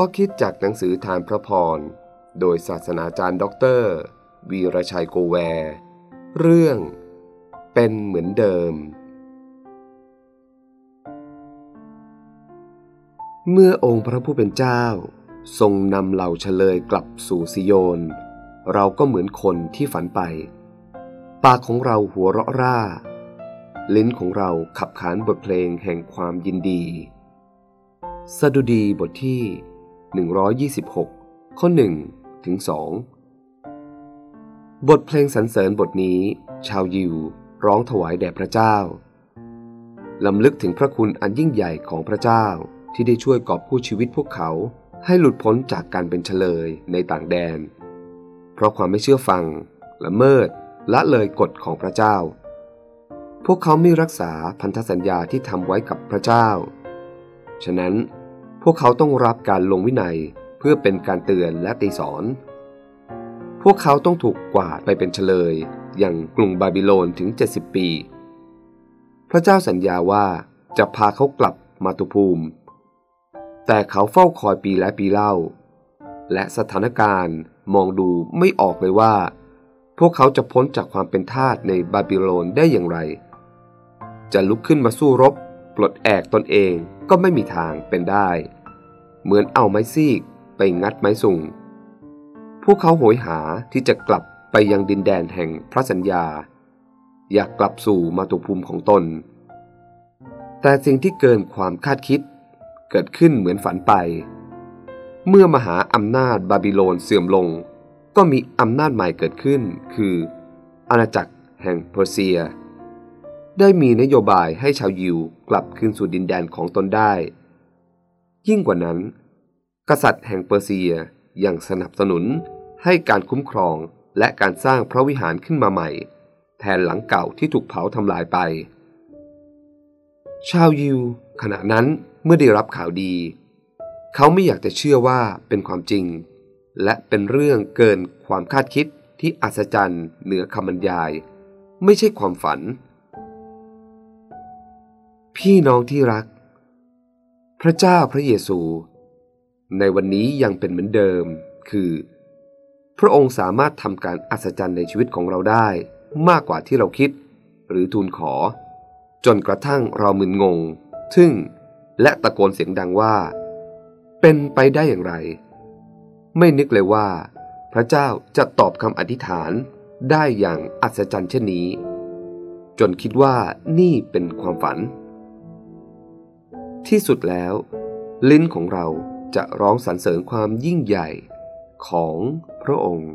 ข้อคิดจากหนังสือธารพระพร โดยศาสนาจารย์ด็อกเตอร์ วีรชัยโกแวร์เรื่อง เป็นเหมือนเดิม เมื่อองค์พระผู้เป็นเจ้า ทรงนำเหล่าเชลยกลับสู่ศิโยน เราก็เหมือนคนที่ฝันไป ปากของเราหัวเราะร่า ลิ้นของเราขับขานบทเพลงแห่งความยินดีสดุดีบทที่ 126 ข้อ1ถึง2บทเพลงสรรเสริญบทนี้ ชาวยิว ร้องถวายแด่พระเจ้าลำลึกถึงพระคุณอันยิ่งใหญ่ของพระเจ้าที่ได้ช่วยกอบกู้ชีวิตพวกเขาให้หลุดพ้นจากการเป็นเฉลยในต่างแดน เพราะความไม่เชื่อฟัง ละเมิด ละเลยกฎของพระเจ้า พวกเขาไม่รักษาพันธสัญญาที่ทำไว้กับพระเจ้า ฉะนั้น วกเขาต้องรับการลงวินัยเพื่อเป็นการเตือนและตีสอน พวกเขาต้องถูกกวาดไปเป็นเฉลย อย่างกรุงบาบิโลนถึง 70 ปี พระเจ้าสัญญาว่าจะพาเขากลับมาตุภูมิ แต่เขาเฝ้าคอยปีและปีเล่า และสถานการณ์มองดูไม่ออกเลยว่า พวกเขาจะพ้นจากความเป็นทาสในบาบิโลนได้อย่างไร จะลุกขึ้นมาสู้รบ ปลดแอกตนเองก็ไม่มีทางเป็นได้ เหมือนเอาไม้ซีกไปงัดไม้สุงพวกเขาโหยหาที่จะกลับไปยังดินแดนแห่งพระสัญญา อยากกลับสู่มาตุภูมิของตน แต่สิ่งที่เกินความคาดคิดเกิดขึ้นเหมือนฝันไป เมื่อมหาอำนาจบาบิโลนเสื่อมลง ก็มีอำนาจใหม่เกิดขึ้น คือ อาณาจักรแห่งเพอร์เซีย ได้มีนโยบายให้ชาวยิวกลับคืนสู่ดินแดนของตนได้ ยิ่งกว่านั้น กษัตริย์แห่งเปอร์เซียยังสนับสนุนให้การคุ้มครองและการสร้างพระวิหารขึ้นมาใหม่ แทนหลังเก่าที่ถูกเผาทำลายไป ชาวยิว ขณะนั้นเมื่อได้รับข่าวดี เขาไม่อยากจะเชื่อว่าเป็นความจริง และเป็นเรื่องเกินความคาดคิดที่อัศจรรย์เหนือคำบรรยาย ไม่ใช่ความฝัน พี่น้องที่รัก พระเจ้าพระเยซู ในวันนี้ยังเป็นเหมือนเดิม คือ พระองค์สามารถทำการอัศจรรย์ในชีวิตของเราได้มากกว่าที่เราคิด หรือทูลขอ จนกระทั่งเรามึนงง ทึ่ง และตะโกนเสียงดังว่า เป็นไปได้อย่างไร ไม่นึกเลยว่า พระเจ้าจะตอบคำอธิษฐานได้อย่างอัศจรรย์เช่นนี้ จนคิดว่านี่เป็นความฝัน ที่สุดแล้ว ลิ้นของเราจะร้องสรรเสริญความยิ่งใหญ่ของพระองค์